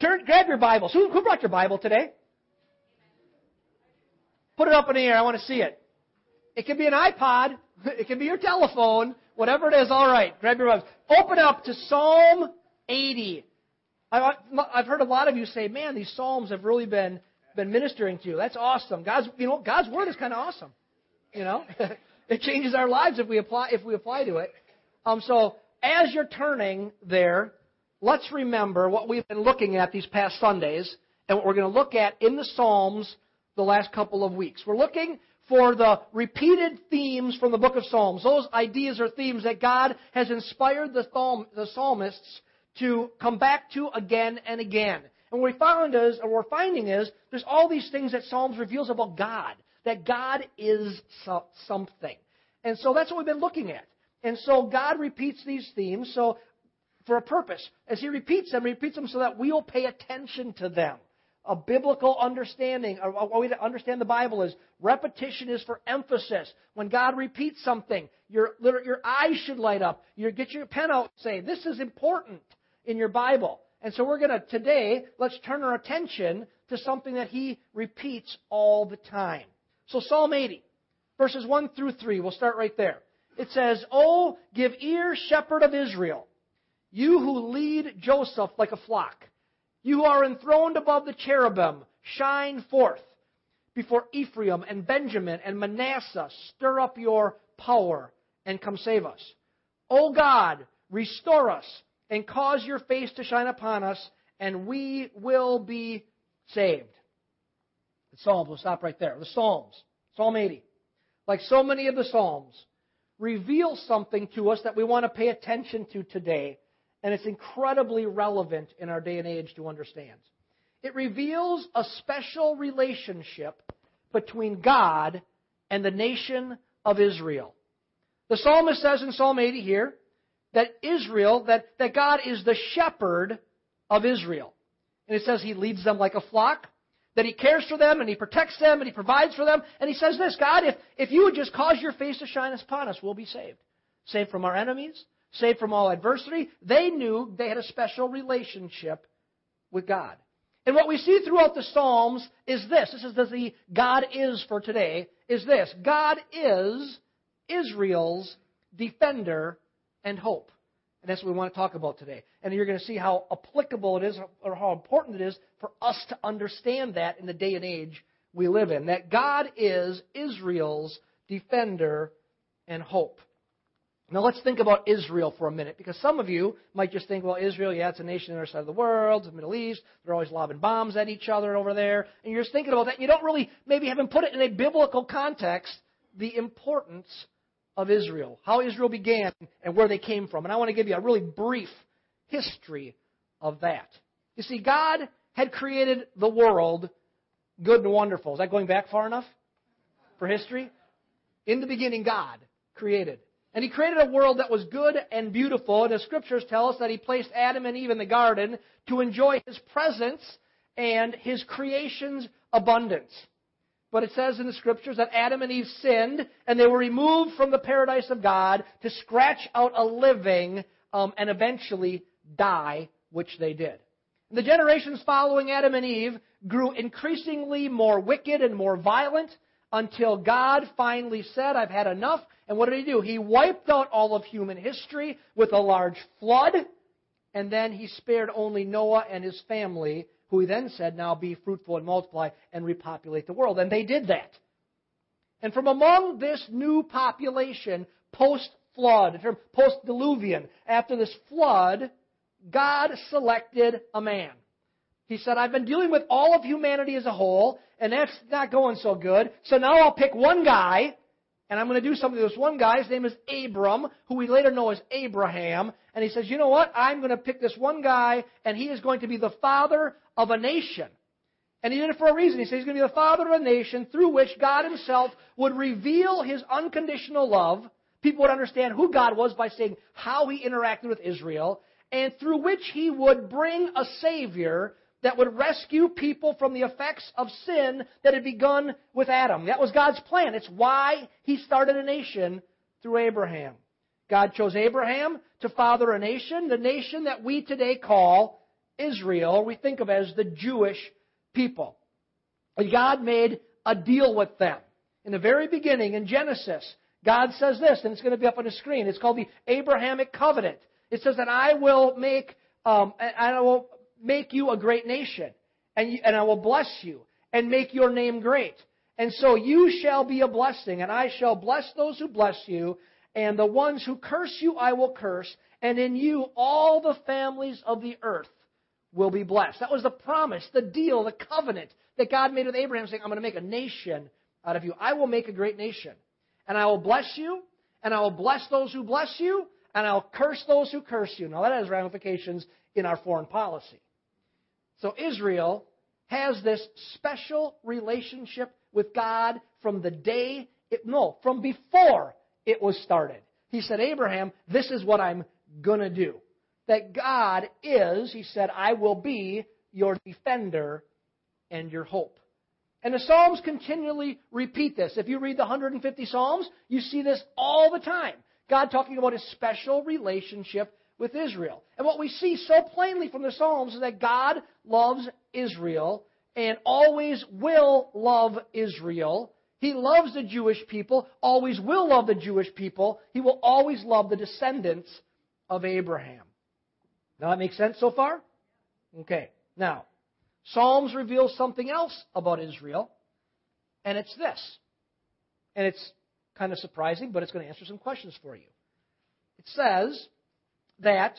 Turn, grab your Bibles. Who, who brought your Bible today? Put it up in the air. I want to see it. It can be an iPod. It can be your telephone. Whatever it is, all right. Grab your Bibles. Open up to Psalm 80. I've heard a lot of you say, "Man, these psalms have really been been ministering to you." That's awesome. God's, you know, God's word is kind of awesome. You know, it changes our lives if we apply if we apply to it. Um, so as you're turning there, let's remember what we've been looking at these past Sundays and what we're going to look at in the Psalms the last couple of weeks. We're looking for the repeated themes from the book of Psalms, those ideas or themes that God has inspired the, psalm, the psalmists to come back to again and again. And what we found is, or we're finding is, there's all these things that Psalms reveals about God, that God is so, something. And so that's what we've been looking at. And so God repeats these themes so for a purpose. As He repeats them, He repeats them so that we will pay attention to them. A biblical understanding, a way to understand the Bible is repetition is for emphasis. When God repeats something, your, your eyes should light up. You get your pen out and say, this is important in your Bible. And so we're going to, today, let's turn our attention to something that He repeats all the time. So Psalm 80, verses 1 through 3, we'll start right there. It says, Oh, give ear, shepherd of Israel, you who lead Joseph like a flock. You who are enthroned above the cherubim, shine forth. Before Ephraim and Benjamin and Manasseh, stir up your power and come save us. O God, restore us and cause your face to shine upon us, and we will be saved. The Psalms, we'll stop right there. The Psalms, Psalm 80. Like so many of the Psalms, reveals something to us that we want to pay attention to today, and it's incredibly relevant in our day and age to understand. It reveals a special relationship between God and the nation of Israel. The psalmist says in Psalm 80 here that Israel, that, that God is the shepherd of Israel. And it says he leads them like a flock that He cares for them and He protects them and He provides for them. And He says this God, if, if you would just cause your face to shine upon us, we'll be saved. Saved from our enemies, saved from all adversity. They knew they had a special relationship with God. And what we see throughout the Psalms is this. This is the God is for today, is this. God is Israel's defender and hope. And that's what we want to talk about today. And you're going to see how applicable it is or how important it is for us to understand that in the day and age we live in. That God is Israel's defender and hope. Now let's think about Israel for a minute, because some of you might just think, well, Israel, yeah, it's a nation on the other side of the world, the Middle East, they're always lobbing bombs at each other over there, and you're just thinking about that, and you don't really, maybe haven't put it in a biblical context, the importance of Israel, how Israel began and where they came from. And I want to give you a really brief history of that. You see, God had created the world good and wonderful. Is that going back far enough for history? In the beginning, God created. And He created a world that was good and beautiful. And the scriptures tell us that He placed Adam and Eve in the garden to enjoy His presence and His creation's abundance. But it says in the scriptures that Adam and Eve sinned and they were removed from the paradise of God to scratch out a living um, and eventually die, which they did. The generations following Adam and Eve grew increasingly more wicked and more violent until God finally said, I've had enough. And what did he do? He wiped out all of human history with a large flood, and then he spared only Noah and his family who he then said, Now be fruitful and multiply and repopulate the world. And they did that. And from among this new population, post flood, post diluvian, after this flood, God selected a man. He said, I've been dealing with all of humanity as a whole, and that's not going so good. So now I'll pick one guy and I'm going to do something to this one guy. His name is Abram, who we later know as Abraham. And he says, you know what? I'm going to pick this one guy, and he is going to be the father of a nation. And he did it for a reason. He said he's going to be the father of a nation through which God himself would reveal his unconditional love. People would understand who God was by seeing how he interacted with Israel, and through which he would bring a Savior that would rescue people from the effects of sin that had begun with Adam. That was God's plan. It's why He started a nation through Abraham. God chose Abraham to father a nation, the nation that we today call Israel, we think of as the Jewish people. God made a deal with them. In the very beginning, in Genesis, God says this, and it's going to be up on the screen. It's called the Abrahamic Covenant. It says that I will make, um, I will make you a great nation, and, you, and I will bless you, and make your name great. And so you shall be a blessing, and I shall bless those who bless you, and the ones who curse you I will curse, and in you all the families of the earth will be blessed. That was the promise, the deal, the covenant that God made with Abraham, saying, I'm going to make a nation out of you. I will make a great nation. And I will bless you, and I will bless those who bless you, and I'll curse those who curse you. Now, that has ramifications in our foreign policy. So, Israel has this special relationship with God from the day, it, no, from before it was started. He said, Abraham, this is what I'm going to do. That God is, he said, I will be your defender and your hope. And the Psalms continually repeat this. If you read the 150 Psalms, you see this all the time. God talking about his special relationship with Israel. And what we see so plainly from the Psalms is that God loves Israel and always will love Israel. He loves the Jewish people, always will love the Jewish people. He will always love the descendants of Abraham. Now that makes sense so far? Okay. Now, Psalms reveal something else about Israel, and it's this. And it's kind of surprising, but it's going to answer some questions for you. It says that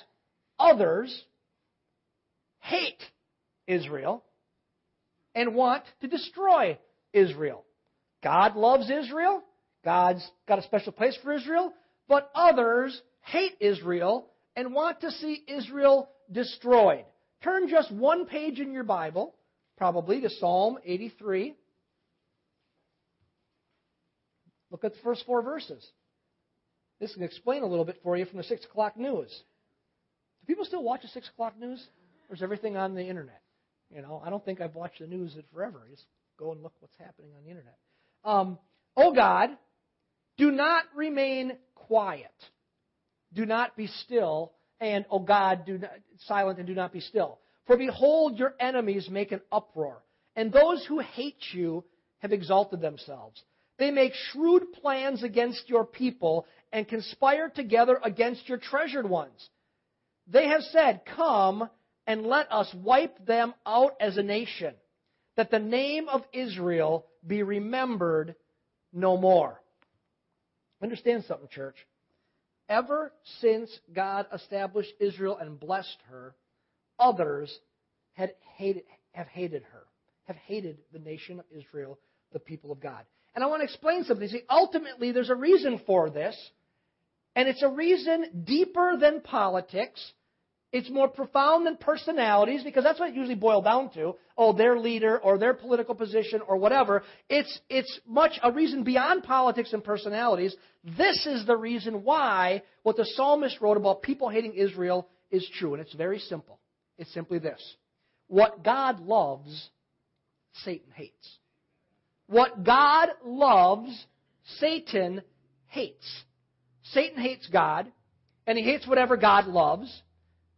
others hate Israel and want to destroy Israel. God loves Israel. God's got a special place for Israel. But others hate Israel and want to see Israel destroyed. Turn just one page in your Bible, probably to Psalm 83. Look at the first four verses. This can explain a little bit for you from the 6 o'clock news. Do people still watch the 6 o'clock news? Or is everything on the internet? You know, I don't think I've watched the news in forever. I just go and look what's happening on the internet. Um, oh God, do not remain quiet. Do not be still and, oh God, do not, silent and do not be still. For behold, your enemies make an uproar, and those who hate you have exalted themselves. They make shrewd plans against your people and conspire together against your treasured ones. They have said, Come and let us wipe them out as a nation, that the name of Israel be remembered no more. Understand something, church. Ever since God established Israel and blessed her, others had hated, have hated her, have hated the nation of Israel, the people of God. And I want to explain something. See, ultimately, there's a reason for this, and it's a reason deeper than politics. It's more profound than personalities because that's what it usually boils down to. Oh, their leader or their political position or whatever. It's, it's much a reason beyond politics and personalities. This is the reason why what the psalmist wrote about people hating Israel is true. And it's very simple. It's simply this. What God loves, Satan hates. What God loves, Satan hates. Satan hates God, and he hates whatever God loves.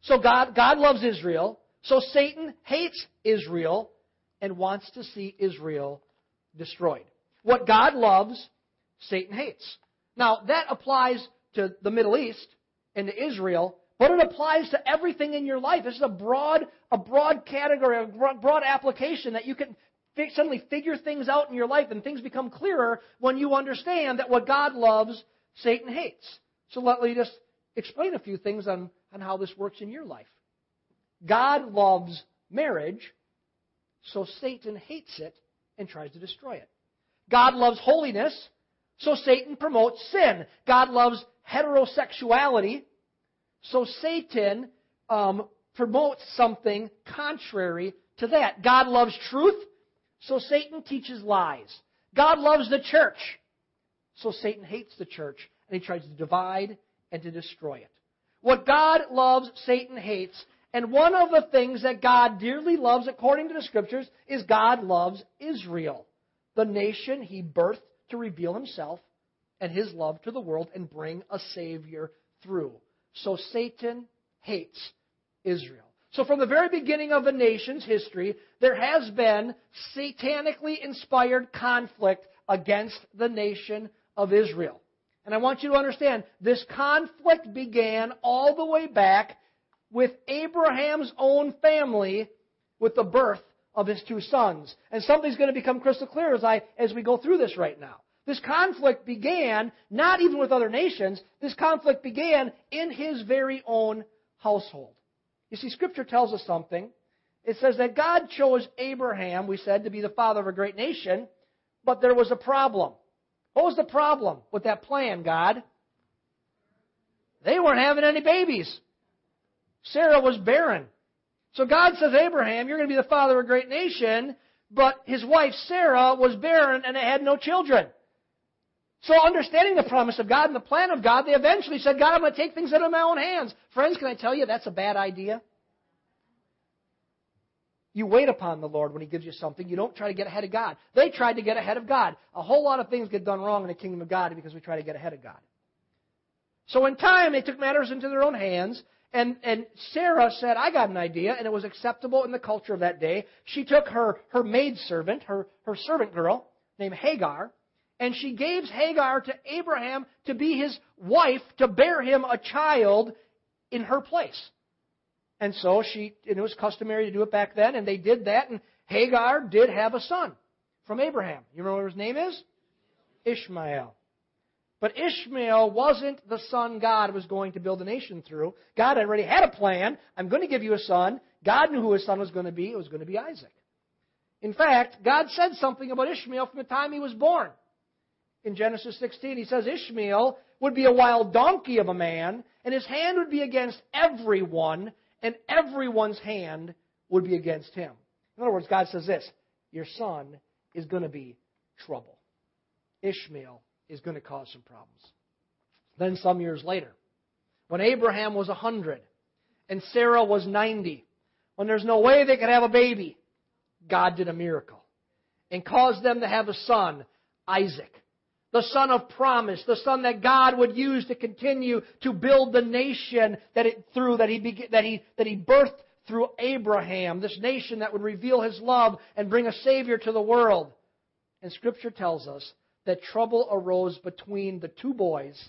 So God, God loves Israel. So Satan hates Israel and wants to see Israel destroyed. What God loves, Satan hates. Now, that applies to the Middle East and to Israel, but it applies to everything in your life. This is a broad, a broad category, a broad application that you can suddenly figure things out in your life and things become clearer when you understand that what God loves, Satan hates. So let me just explain a few things on on how this works in your life. God loves marriage, so Satan hates it and tries to destroy it. God loves holiness, so Satan promotes sin. God loves heterosexuality, so Satan um, promotes something contrary to that. God loves truth, so Satan teaches lies. God loves the church, so Satan hates the church and he tries to divide and to destroy it. What God loves, Satan hates. And one of the things that God dearly loves, according to the scriptures, is God loves Israel, the nation he birthed to reveal himself and his love to the world and bring a Savior through. So Satan hates Israel. So, from the very beginning of the nation's history, there has been satanically inspired conflict against the nation of Israel. And I want you to understand this conflict began all the way back with Abraham's own family with the birth of his two sons. And something's going to become crystal clear as, I, as we go through this right now. This conflict began not even with other nations, this conflict began in his very own household. You see, Scripture tells us something. It says that God chose Abraham, we said, to be the father of a great nation, but there was a problem. What was the problem with that plan, God? They weren't having any babies. Sarah was barren. So God says, Abraham, you're going to be the father of a great nation, but his wife Sarah was barren and had no children. So understanding the promise of God and the plan of God, they eventually said, God, I'm going to take things into my own hands. Friends, can I tell you that's a bad idea? You wait upon the Lord when He gives you something. You don't try to get ahead of God. They tried to get ahead of God. A whole lot of things get done wrong in the kingdom of God because we try to get ahead of God. So in time, they took matters into their own hands. And, and Sarah said, I got an idea, and it was acceptable in the culture of that day. She took her, her maidservant, her, her servant girl, named Hagar, and she gave Hagar to Abraham to be his wife, to bear him a child in her place. And so she, and it was customary to do it back then, and they did that, and Hagar did have a son from Abraham. You remember what his name is? Ishmael. But Ishmael wasn't the son God was going to build a nation through. God already had a plan. I'm going to give you a son. God knew who his son was going to be. It was going to be Isaac. In fact, God said something about Ishmael from the time he was born. In Genesis 16, he says Ishmael would be a wild donkey of a man, and his hand would be against everyone, and everyone's hand would be against him. In other words, God says this Your son is going to be trouble. Ishmael is going to cause some problems. Then, some years later, when Abraham was 100 and Sarah was 90, when there's no way they could have a baby, God did a miracle and caused them to have a son, Isaac the son of promise, the son that God would use to continue to build the nation that it through that he that he that he birthed through Abraham, this nation that would reveal his love and bring a savior to the world. And scripture tells us that trouble arose between the two boys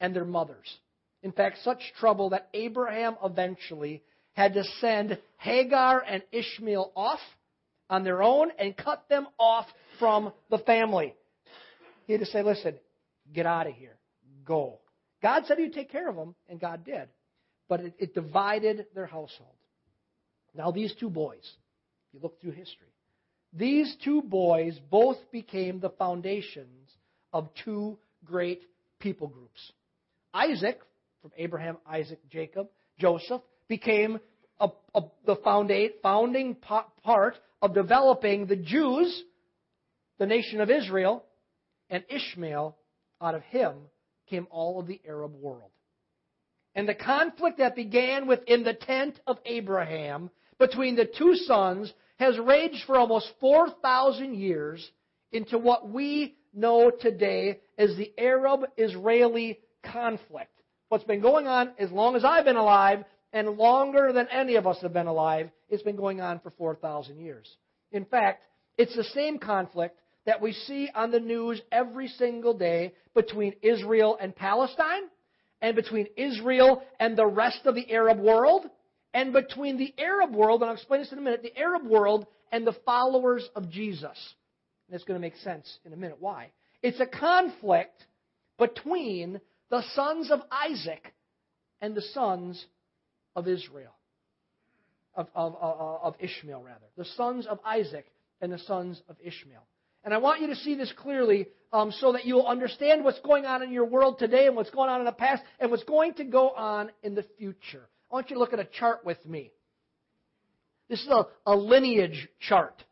and their mothers. In fact, such trouble that Abraham eventually had to send Hagar and Ishmael off on their own and cut them off from the family. He had to say, listen, get out of here. Go. God said he'd take care of them, and God did. But it, it divided their household. Now, these two boys, you look through history, these two boys both became the foundations of two great people groups. Isaac, from Abraham, Isaac, Jacob, Joseph, became a, a, the founding part of developing the Jews, the nation of Israel, and Ishmael, out of him came all of the Arab world. And the conflict that began within the tent of Abraham between the two sons has raged for almost 4,000 years into what we know today as the Arab Israeli conflict. What's been going on as long as I've been alive and longer than any of us have been alive, it's been going on for 4,000 years. In fact, it's the same conflict that we see on the news every single day between Israel and Palestine, and between Israel and the rest of the Arab world, and between the Arab world, and I'll explain this in a minute, the Arab world and the followers of Jesus. And it's going to make sense in a minute why. It's a conflict between the sons of Isaac and the sons of Israel. Of, of, of, of Ishmael, rather. The sons of Isaac and the sons of Ishmael. And I want you to see this clearly um, so that you'll understand what's going on in your world today and what's going on in the past and what's going to go on in the future. I want you to look at a chart with me. This is a, a lineage chart.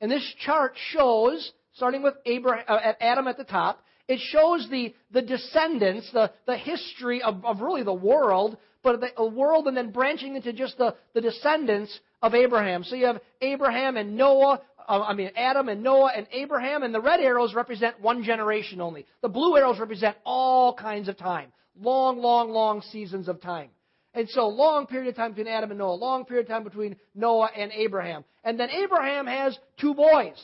And this chart shows, starting with Abraham, uh, Adam at the top, it shows the, the descendants, the, the history of, of really the world, but the world and then branching into just the, the descendants of Abraham. So you have Abraham and Noah, uh, I mean, Adam and Noah and Abraham, and the red arrows represent one generation only. The blue arrows represent all kinds of time. Long, long, long seasons of time. And so, long period of time between Adam and Noah, long period of time between Noah and Abraham. And then Abraham has two boys.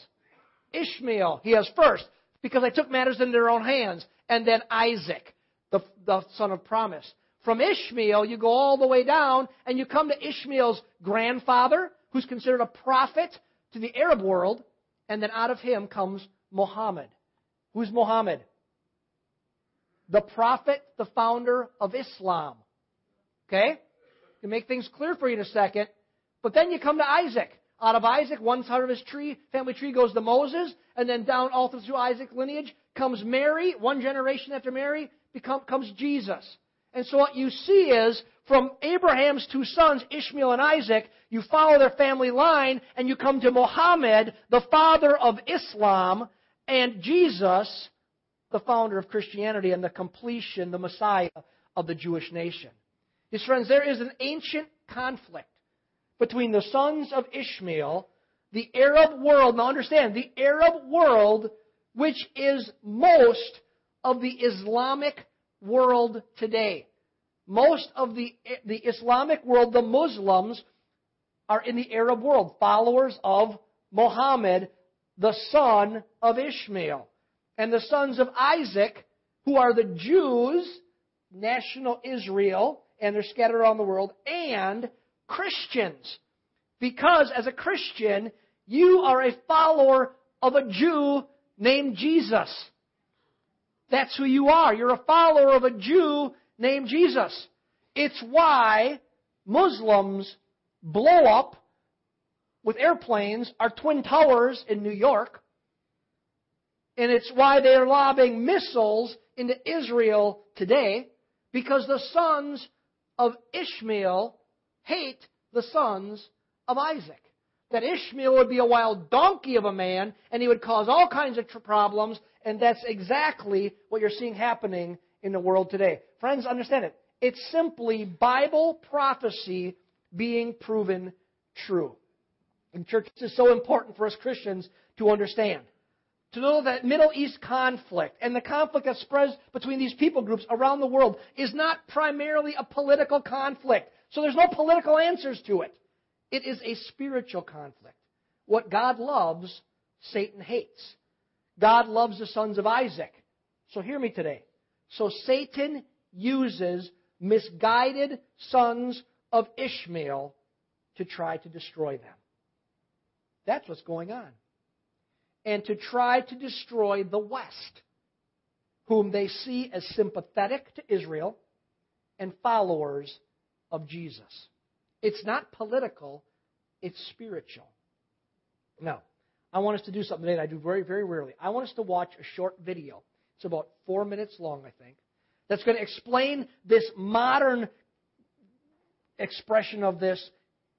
Ishmael, he has first, because they took matters into their own hands. And then Isaac, the, the son of promise. From Ishmael, you go all the way down, and you come to Ishmael's grandfather, who's considered a prophet to the Arab world, and then out of him comes Muhammad. Who's Muhammad? The prophet, the founder of Islam. Okay? To make things clear for you in a second. But then you come to Isaac. Out of Isaac, one side of his tree, family tree goes to Moses, and then down all through Isaac lineage comes Mary. One generation after Mary become, comes Jesus. And so what you see is from Abraham's two sons, Ishmael and Isaac, you follow their family line and you come to Muhammad, the father of Islam, and Jesus, the founder of Christianity and the completion, the Messiah of the Jewish nation. His friends, there is an ancient conflict between the sons of Ishmael, the Arab world. Now understand, the Arab world, which is most of the Islamic world today. Most of the, the Islamic world, the Muslims, are in the Arab world, followers of Muhammad, the son of Ishmael. And the sons of Isaac, who are the Jews, national Israel, and they're scattered around the world, and Christians. Because as a Christian, you are a follower of a Jew named Jesus. That's who you are. You're a follower of a Jew named Jesus. It's why Muslims blow up with airplanes our Twin Towers in New York. And it's why they're lobbing missiles into Israel today because the sons of Ishmael hate the sons of Isaac. That Ishmael would be a wild donkey of a man and he would cause all kinds of problems, and that's exactly what you're seeing happening in the world today. Friends, understand it. It's simply Bible prophecy being proven true. And church, this is so important for us Christians to understand. To know that Middle East conflict and the conflict that spreads between these people groups around the world is not primarily a political conflict. So there's no political answers to it. It is a spiritual conflict. What God loves, Satan hates. God loves the sons of Isaac. So hear me today. So Satan uses misguided sons of Ishmael to try to destroy them. That's what's going on. And to try to destroy the West, whom they see as sympathetic to Israel and followers of Jesus. It's not political, it's spiritual. Now, I want us to do something today that I do very, very rarely. I want us to watch a short video. It's about four minutes long, I think, that's going to explain this modern expression of this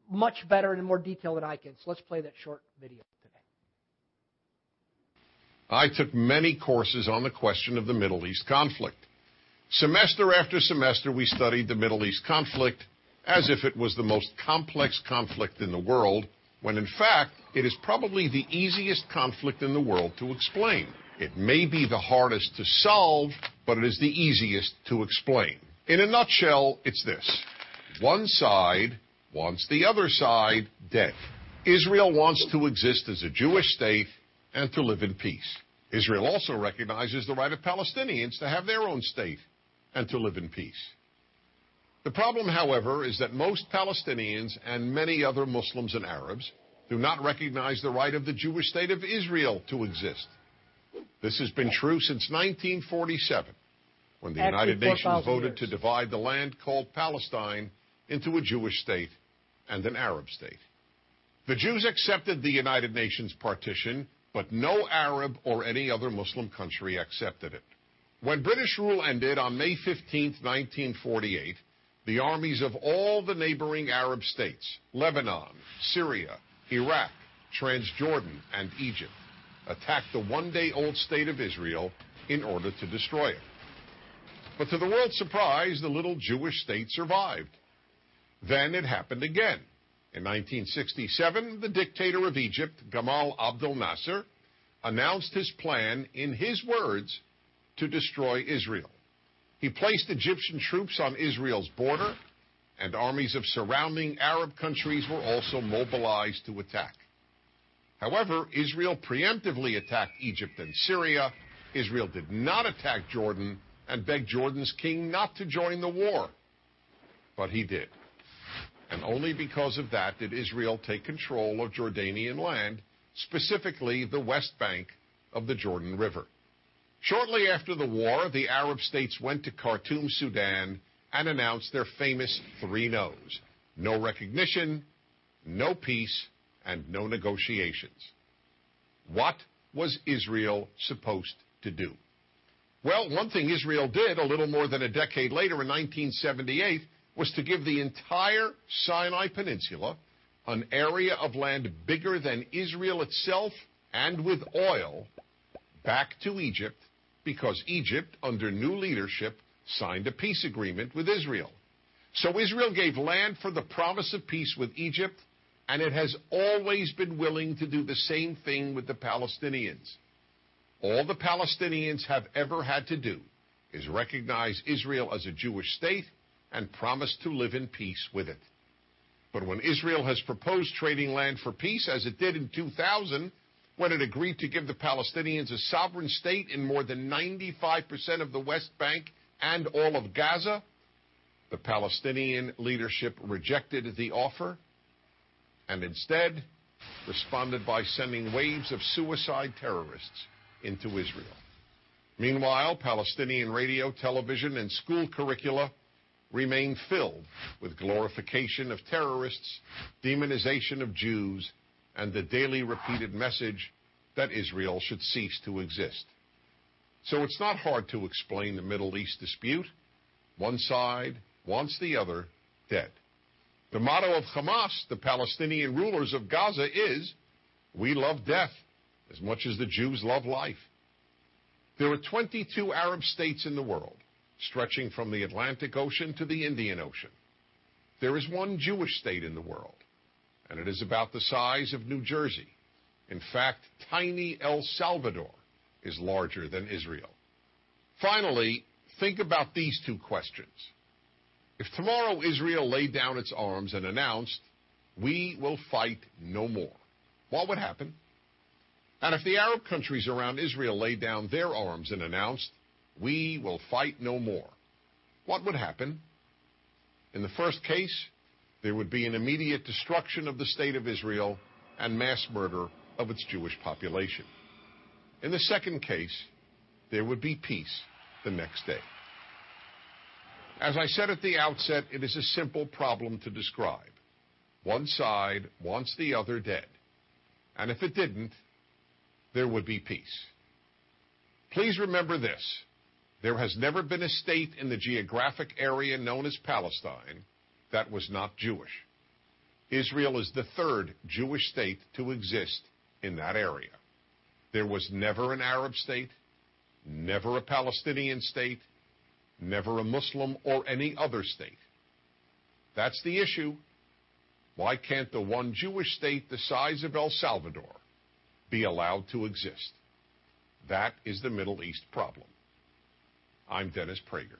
much better and in more detail than I can. So let's play that short video today. I took many courses on the question of the Middle East conflict. Semester after semester, we studied the Middle East conflict as if it was the most complex conflict in the world, when in fact, it is probably the easiest conflict in the world to explain. It may be the hardest to solve, but it is the easiest to explain. In a nutshell, it's this. One side wants the other side dead. Israel wants to exist as a Jewish state and to live in peace. Israel also recognizes the right of Palestinians to have their own state and to live in peace. The problem, however, is that most Palestinians and many other Muslims and Arabs do not recognize the right of the Jewish state of Israel to exist. This has been true since 1947, when the Actually, United Nations voted years. to divide the land called Palestine into a Jewish state and an Arab state. The Jews accepted the United Nations partition, but no Arab or any other Muslim country accepted it. When British rule ended on May 15, 1948, the armies of all the neighboring Arab states, Lebanon, Syria, Iraq, Transjordan, and Egypt, attacked the one day old state of Israel in order to destroy it. But to the world's surprise, the little Jewish state survived. Then it happened again. In 1967, the dictator of Egypt, Gamal Abdel Nasser, announced his plan, in his words, to destroy Israel. He placed Egyptian troops on Israel's border, and armies of surrounding Arab countries were also mobilized to attack. However, Israel preemptively attacked Egypt and Syria. Israel did not attack Jordan and begged Jordan's king not to join the war. But he did. And only because of that did Israel take control of Jordanian land, specifically the West Bank of the Jordan River. Shortly after the war, the Arab states went to Khartoum, Sudan, and announced their famous three no's no recognition, no peace, and no negotiations. What was Israel supposed to do? Well, one thing Israel did a little more than a decade later in 1978 was to give the entire Sinai Peninsula, an area of land bigger than Israel itself and with oil, back to Egypt because Egypt, under new leadership, signed a peace agreement with Israel. So Israel gave land for the promise of peace with Egypt, and it has always been willing to do the same thing with the Palestinians. All the Palestinians have ever had to do is recognize Israel as a Jewish state and promise to live in peace with it. But when Israel has proposed trading land for peace, as it did in 2000, when it agreed to give the Palestinians a sovereign state in more than 95% of the West Bank and all of Gaza, the Palestinian leadership rejected the offer and instead responded by sending waves of suicide terrorists into Israel. Meanwhile, Palestinian radio, television, and school curricula remain filled with glorification of terrorists, demonization of Jews, and the daily repeated message that Israel should cease to exist. So it's not hard to explain the Middle East dispute. One side wants the other dead. The motto of Hamas, the Palestinian rulers of Gaza, is We love death as much as the Jews love life. There are 22 Arab states in the world, stretching from the Atlantic Ocean to the Indian Ocean. There is one Jewish state in the world, and it is about the size of New Jersey. In fact, tiny El Salvador is larger than Israel. Finally, think about these two questions. If tomorrow Israel laid down its arms and announced, we will fight no more, what would happen? And if the Arab countries around Israel laid down their arms and announced, we will fight no more, what would happen? In the first case, there would be an immediate destruction of the state of Israel and mass murder of its Jewish population. In the second case, there would be peace the next day. As I said at the outset, it is a simple problem to describe. One side wants the other dead. And if it didn't, there would be peace. Please remember this. There has never been a state in the geographic area known as Palestine that was not Jewish. Israel is the third Jewish state to exist in that area. There was never an Arab state, never a Palestinian state, never a Muslim or any other state. That's the issue. Why can't the one Jewish state the size of El Salvador be allowed to exist. That is the Middle East problem. I'm Dennis Prager.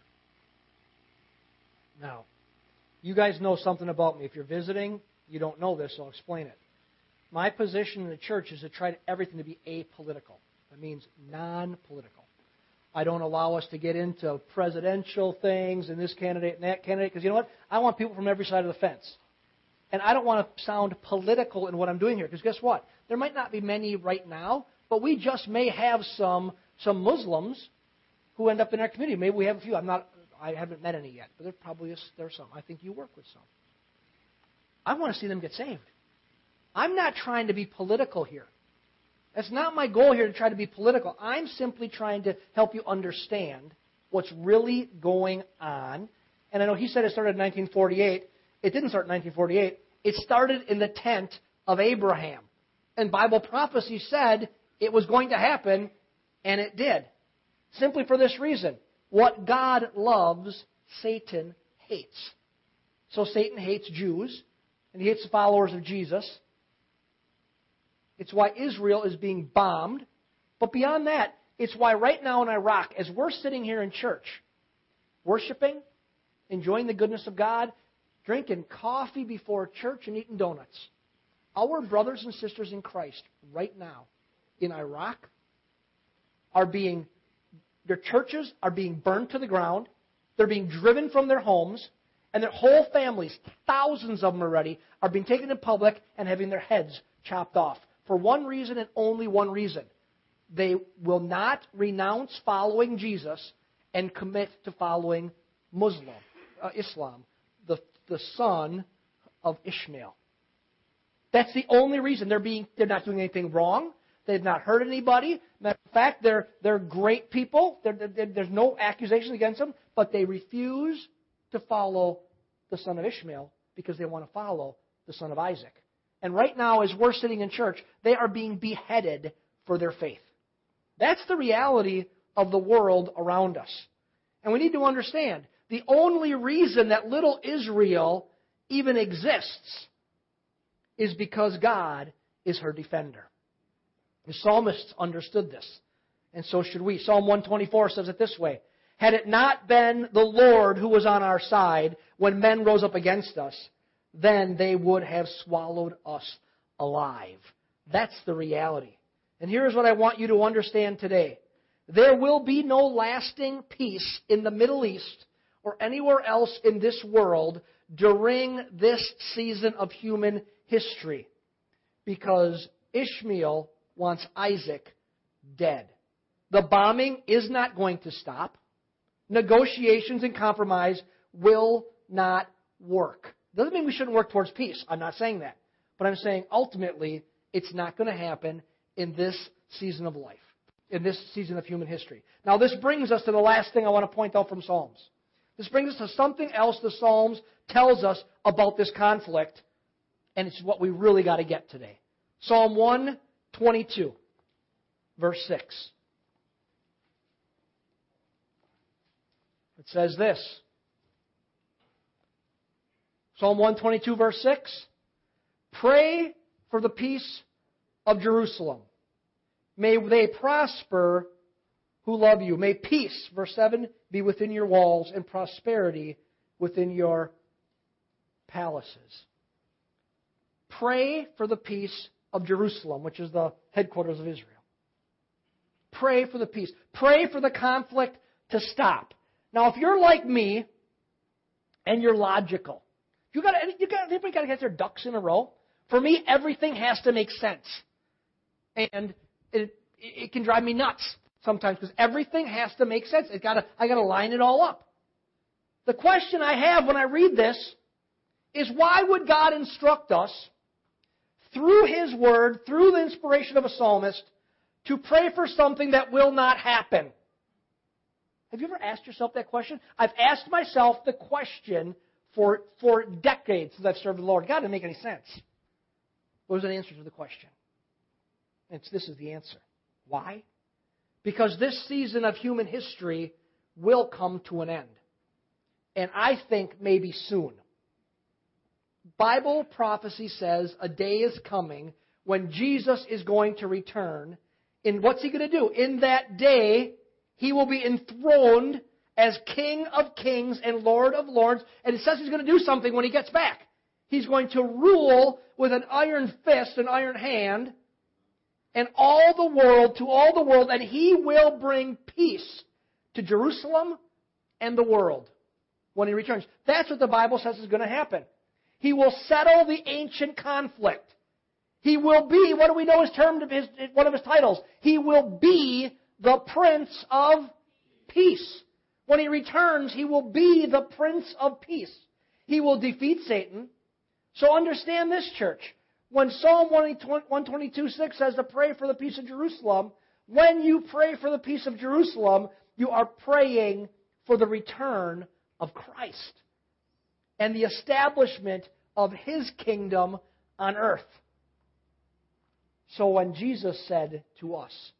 Now, you guys know something about me. If you're visiting, you don't know this, so I'll explain it. My position in the church is to try everything to be apolitical. That means non political. I don't allow us to get into presidential things and this candidate and that candidate because you know what? I want people from every side of the fence. And I don't want to sound political in what I'm doing here because guess what? There might not be many right now, but we just may have some some Muslims who end up in our community. Maybe we have a few. I'm not. I haven't met any yet, but there probably is. There's some. I think you work with some. I want to see them get saved. I'm not trying to be political here. That's not my goal here to try to be political. I'm simply trying to help you understand what's really going on. And I know he said it started in 1948. It didn't start in 1948. It started in the tent of Abraham. And Bible prophecy said it was going to happen, and it did. Simply for this reason what God loves, Satan hates. So Satan hates Jews, and he hates the followers of Jesus. It's why Israel is being bombed. But beyond that, it's why right now in Iraq, as we're sitting here in church, worshiping, enjoying the goodness of God, drinking coffee before church and eating donuts. Our brothers and sisters in Christ right now in Iraq are being, their churches are being burned to the ground. They're being driven from their homes. And their whole families, thousands of them already, are being taken to public and having their heads chopped off. For one reason and only one reason. They will not renounce following Jesus and commit to following Muslim, uh, Islam, the, the son of Ishmael. That's the only reason they're being they're not doing anything wrong. They've not hurt anybody. Matter of fact, they're they're great people. They're, they're, there's no accusations against them, but they refuse to follow the son of Ishmael because they want to follow the son of Isaac. And right now, as we're sitting in church, they are being beheaded for their faith. That's the reality of the world around us. And we need to understand the only reason that little Israel even exists is because God is her defender. The psalmists understood this, and so should we. Psalm 124 says it this way Had it not been the Lord who was on our side when men rose up against us, then they would have swallowed us alive. That's the reality. And here's what I want you to understand today there will be no lasting peace in the Middle East or anywhere else in this world during this season of human history because Ishmael wants Isaac dead. The bombing is not going to stop. Negotiations and compromise will not work. Doesn't mean we shouldn't work towards peace. I'm not saying that. But I'm saying ultimately it's not going to happen in this season of life, in this season of human history. Now, this brings us to the last thing I want to point out from Psalms. This brings us to something else the Psalms tells us about this conflict, and it's what we really got to get today. Psalm 122, verse 6. It says this Psalm 122, verse 6 Pray for the peace of Jerusalem. May they prosper who love you. May peace, verse 7, be within your walls and prosperity within your palaces. Pray for the peace of Jerusalem, which is the headquarters of Israel. Pray for the peace. Pray for the conflict to stop. Now, if you're like me and you're logical, you got you got everybody got to get their ducks in a row. For me, everything has to make sense and it, it can drive me nuts sometimes because everything has to make sense. It gotta, I got to line it all up. The question I have when I read this is why would God instruct us through His Word, through the inspiration of a psalmist, to pray for something that will not happen? Have you ever asked yourself that question? I've asked myself the question for, for decades since I've served the Lord. God didn't make any sense. What was the answer to the question? It's, this is the answer. Why? Because this season of human history will come to an end. And I think maybe soon. Bible prophecy says a day is coming when Jesus is going to return. And what's he going to do? In that day, he will be enthroned as King of kings and Lord of lords. And it says he's going to do something when he gets back. He's going to rule with an iron fist, an iron hand, and all the world, to all the world, and he will bring peace to Jerusalem and the world when he returns. That's what the Bible says is going to happen. He will settle the ancient conflict. He will be, what do we know is termed his, one of his titles? He will be the Prince of Peace. When he returns, he will be the Prince of Peace. He will defeat Satan. So understand this, church. When Psalm 122 6 says to pray for the peace of Jerusalem, when you pray for the peace of Jerusalem, you are praying for the return of Christ and the establishment of his kingdom on earth. So when Jesus said to us,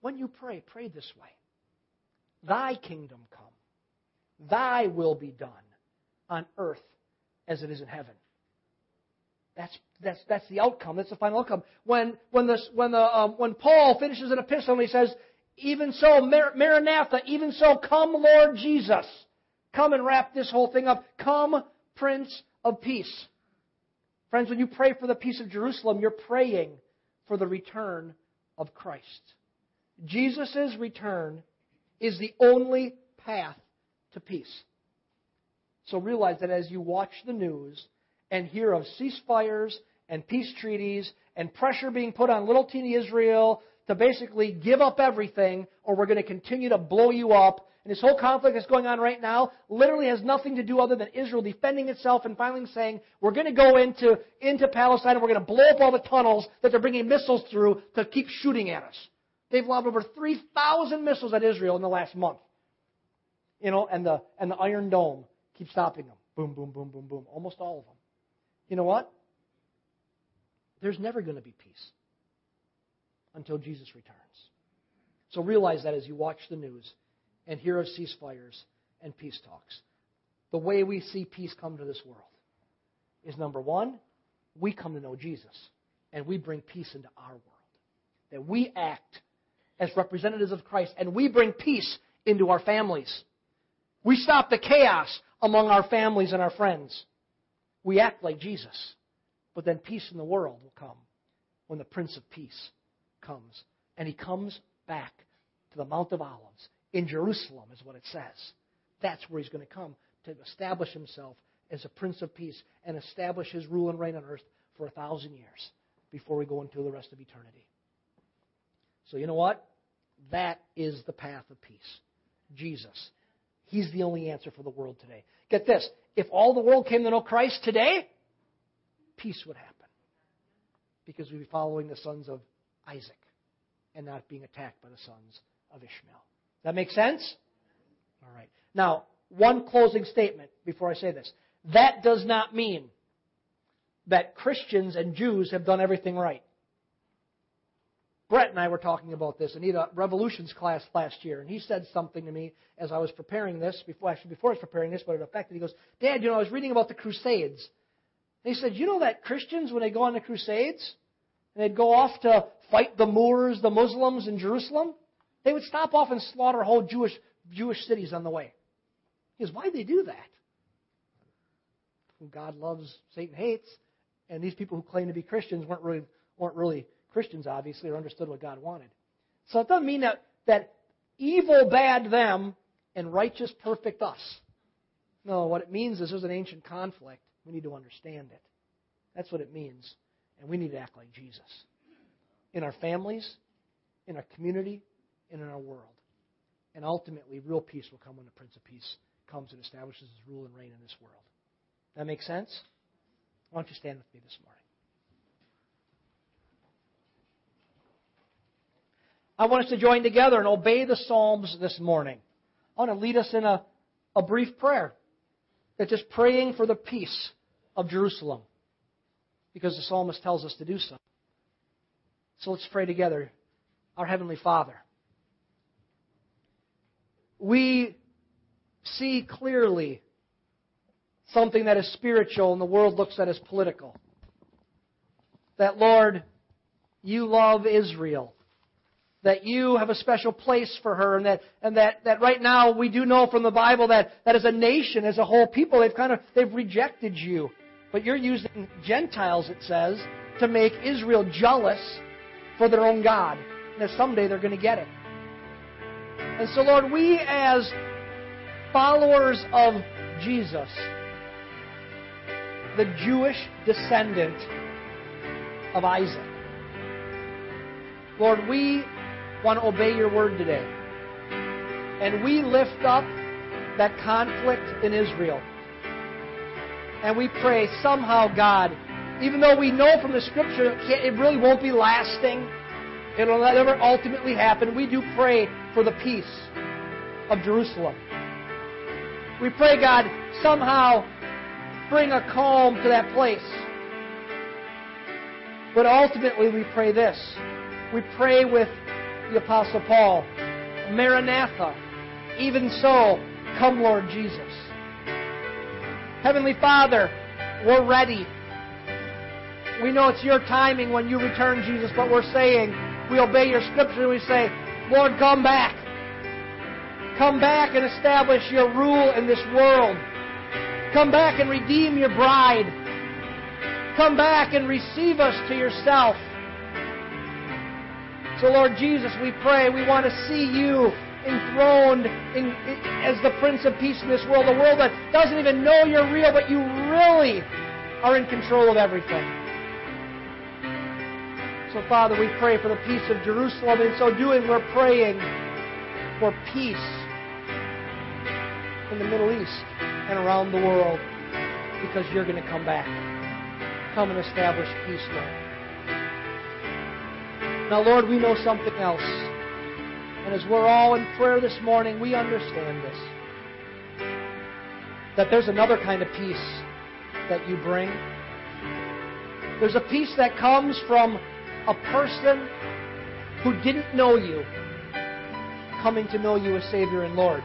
when you pray, pray this way Thy kingdom come, thy will be done on earth as it is in heaven. That's, that's, that's the outcome. That's the final outcome. When, when, this, when, the, um, when Paul finishes an epistle and he says, even so, Mar- Maranatha, even so, come Lord Jesus. Come and wrap this whole thing up. Come Prince of Peace. Friends, when you pray for the peace of Jerusalem, you're praying for the return of Christ. Jesus' return is the only path to peace. So realize that as you watch the news and hear of ceasefires and peace treaties and pressure being put on little teeny Israel to basically give up everything or we're going to continue to blow you up. And this whole conflict that's going on right now literally has nothing to do other than Israel defending itself and finally saying, we're going to go into, into Palestine and we're going to blow up all the tunnels that they're bringing missiles through to keep shooting at us. They've lobbed over 3,000 missiles at Israel in the last month. You know, and the, and the Iron Dome keeps stopping them. Boom, boom, boom, boom, boom. Almost all of them. You know what? There's never going to be peace until Jesus returns. So realize that as you watch the news and hear of ceasefires and peace talks. The way we see peace come to this world is number one, we come to know Jesus and we bring peace into our world. That we act as representatives of Christ and we bring peace into our families. We stop the chaos among our families and our friends. We act like Jesus. But then peace in the world will come when the Prince of Peace comes. And he comes back to the Mount of Olives. In Jerusalem, is what it says. That's where he's going to come to establish himself as a Prince of Peace and establish his rule and reign on earth for a thousand years before we go into the rest of eternity. So, you know what? That is the path of peace. Jesus. He's the only answer for the world today. Get this if all the world came to know Christ today, peace would happen. Because we'd be following the sons of Isaac and not being attacked by the sons of Ishmael. That makes sense? All right. Now, one closing statement before I say this. That does not mean that Christians and Jews have done everything right. Brett and I were talking about this in a Revolutions class last year, and he said something to me as I was preparing this, before actually before I was preparing this, but it affected. He goes, Dad, you know, I was reading about the Crusades. And he said, You know that Christians, when they go on the Crusades, and they'd go off to fight the Moors, the Muslims in Jerusalem, they would stop off and slaughter whole Jewish, Jewish cities on the way. He goes, Why'd they do that? Who God loves, Satan hates. And these people who claim to be Christians weren't really, weren't really Christians, obviously, or understood what God wanted. So it doesn't mean that, that evil, bad them and righteous, perfect us. No, what it means is there's an ancient conflict. We need to understand it. That's what it means. And we need to act like Jesus in our families, in our community, and in our world. And ultimately, real peace will come when the Prince of Peace comes and establishes his rule and reign in this world. That makes sense? Why don't you stand with me this morning? I want us to join together and obey the Psalms this morning. I want to lead us in a, a brief prayer that's just praying for the peace of Jerusalem because the psalmist tells us to do so. So let's pray together. Our Heavenly Father, we see clearly something that is spiritual and the world looks at as political. That, Lord, you love Israel that you have a special place for her and that and that, that right now we do know from the Bible that, that as a nation, as a whole people, they've kind of they've rejected you. But you're using Gentiles, it says, to make Israel jealous for their own God. And that someday they're going to get it. And so, Lord, we as followers of Jesus, the Jewish descendant of Isaac, Lord, we want to obey your word today. And we lift up that conflict in Israel. And we pray somehow, God, even though we know from the scripture it really won't be lasting, it'll never ultimately happen, we do pray for the peace of Jerusalem. We pray, God, somehow bring a calm to that place. But ultimately, we pray this. We pray with the Apostle Paul. Maranatha. Even so, come, Lord Jesus. Heavenly Father, we're ready. We know it's your timing when you return, Jesus, but we're saying, we obey your scripture and we say, Lord, come back. Come back and establish your rule in this world. Come back and redeem your bride. Come back and receive us to yourself. So, Lord Jesus, we pray, we want to see you enthroned in, as the Prince of Peace in this world, a world that doesn't even know you're real, but you really are in control of everything. So, Father, we pray for the peace of Jerusalem. In so doing, we're praying for peace in the Middle East and around the world because you're going to come back. Come and establish peace, Lord. Now, Lord, we know something else. And as we're all in prayer this morning, we understand this. That there's another kind of peace that you bring. There's a peace that comes from a person who didn't know you coming to know you as Savior and Lord.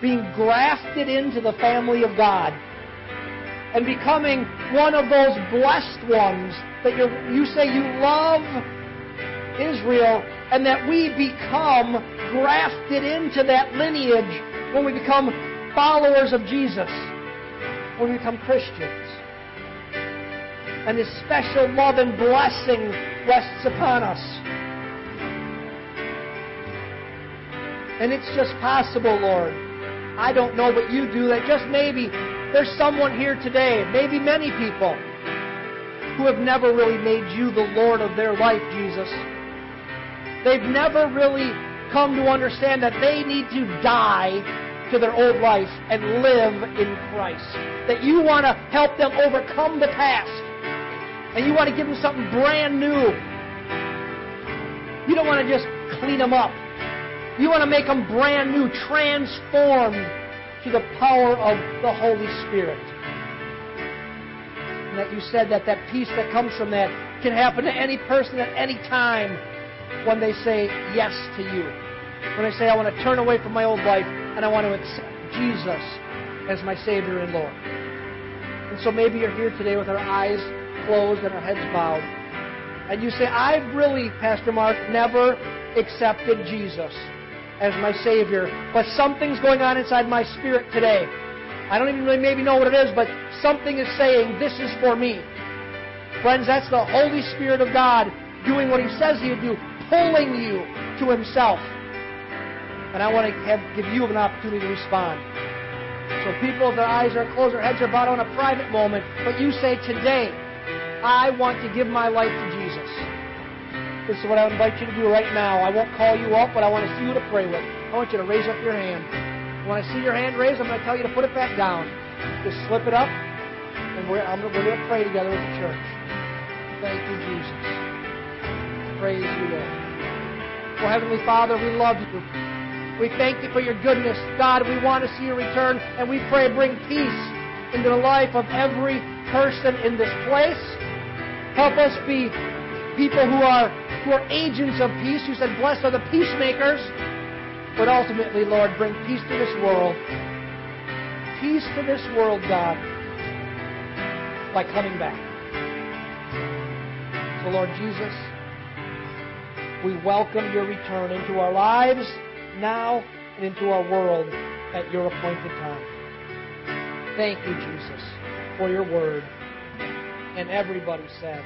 Being grafted into the family of God and becoming one of those blessed ones that you say you love Israel and that we become grafted into that lineage when we become followers of Jesus, when we become Christians. And His special love and blessing rests upon us. And it's just possible, Lord. I don't know what you do, that just maybe there's someone here today, maybe many people, who have never really made you the Lord of their life, Jesus. They've never really come to understand that they need to die to their old life and live in Christ. That you want to help them overcome the past. And you want to give them something brand new. You don't want to just clean them up. You want to make them brand new, transformed to the power of the Holy Spirit and that you said that that peace that comes from that can happen to any person at any time when they say yes to you. When they say, I want to turn away from my old life and I want to accept Jesus as my Savior and Lord. And so maybe you're here today with our eyes closed and our heads bowed. And you say, I've really, Pastor Mark, never accepted Jesus as my Savior, but something's going on inside my spirit today. I don't even really maybe know what it is, but something is saying, This is for me. Friends, that's the Holy Spirit of God doing what He says He would do, pulling you to Himself. And I want to have, give you an opportunity to respond. So people, their eyes are closed, their heads are bowed on a private moment, but you say, Today, I want to give my life to Jesus. This is what I invite you to do right now. I won't call you up, but I want to see you to pray with. I want you to raise up your hand. When I see your hand raised, I'm going to tell you to put it back down. Just slip it up, and we're, I'm, we're going to pray together as a church. Thank you, Jesus. Praise you, Lord. Well, Heavenly Father, we love you. We thank you for your goodness. God, we want to see you return, and we pray bring peace into the life of every person in this place. Help us be people who are who are agents of peace. You said, blessed are the peacemakers. But ultimately, Lord, bring peace to this world. Peace to this world, God, by coming back. So, Lord Jesus, we welcome your return into our lives now and into our world at your appointed time. Thank you, Jesus, for your word. And everybody said,